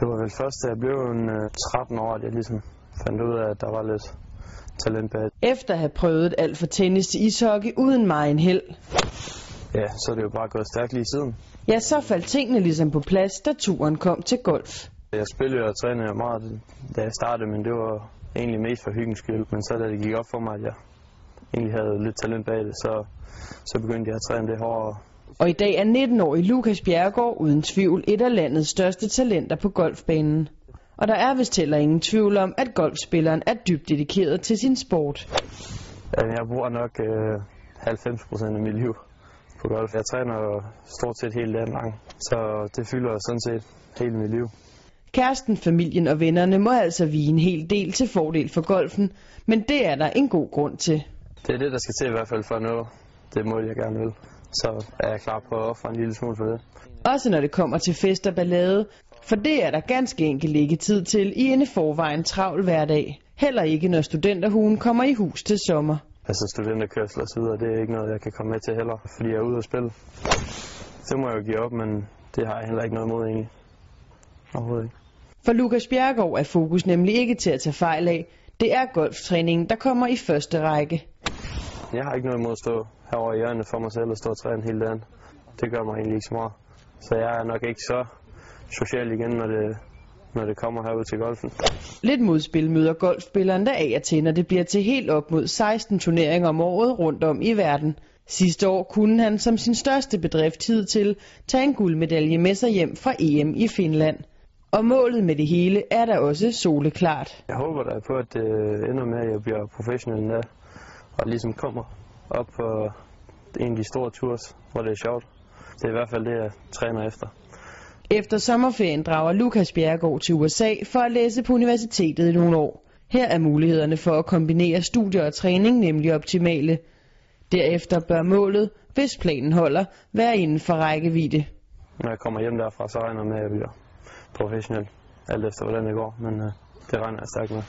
Det var vel først, da jeg blev en uh, 13 år, at jeg ligesom fandt ud af, at der var lidt talent bag. Efter at have prøvet alt fra tennis til ishockey uden meget en held, Ja, så er det jo bare gået stærkt lige siden. ja, så faldt tingene ligesom på plads, da turen kom til golf. Jeg spillede og trænede meget, da jeg startede, men det var egentlig mest for hyggens skyld. Men så da det gik op for mig, at jeg egentlig havde lidt talent bag det, så, så begyndte jeg at træne det hårdere. Og i dag er 19-årig Lukas Bjergård uden tvivl et af landets største talenter på golfbanen. Og der er vist heller ingen tvivl om, at golfspilleren er dybt dedikeret til sin sport. Ja, Jeg bruger nok øh, 90 procent af mit liv på golf. Jeg træner stort set hele dagen lang, så det fylder sådan set hele mit liv. Kæresten, familien og vennerne må altså vige en hel del til fordel for golfen, men det er der en god grund til. Det er det, der skal til i hvert fald for at nå det mål, jeg gerne vil. Så er jeg klar på at ofre en lille smule for det. Også når det kommer til fest og ballade, for det er der ganske enkelt ikke tid til i en i forvejen travl hverdag. Heller ikke når studenterhugen kommer i hus til sommer. Altså studenterkørsel og så videre, det er ikke noget, jeg kan komme med til heller, fordi jeg er ude at spille. Det må jeg jo give op, men det har jeg heller ikke noget imod egentlig. Overhovedet ikke. For Lukas Bjergård er fokus nemlig ikke til at tage fejl af. Det er golftræningen, der kommer i første række. Jeg har ikke noget imod at stå herovre i hjørnet for mig selv og stå og træne hele dagen. Det gør mig egentlig ikke så meget. Så jeg er nok ikke så social igen, når det, når det kommer herud til golfen. Lidt modspil møder golfspilleren der af og til, når det bliver til helt op mod 16 turneringer om året rundt om i verden. Sidste år kunne han som sin største bedrift til tage en guldmedalje med sig hjem fra EM i Finland. Og målet med det hele er da også soleklart. Jeg håber da på, at det ender med, at jeg bliver professionel der, og ligesom kommer op på en af de store tours, hvor det er sjovt. Det er i hvert fald det, jeg træner efter. Efter sommerferien drager Lukas Bjergård til USA for at læse på universitetet i nogle år. Her er mulighederne for at kombinere studier og træning nemlig optimale. Derefter bør målet, hvis planen holder, være inden for rækkevidde. Når jeg kommer hjem derfra, så regner jeg med, at jeg bliver professionel. Alt efter, hvordan det går, men øh, det regner jeg stærkt med.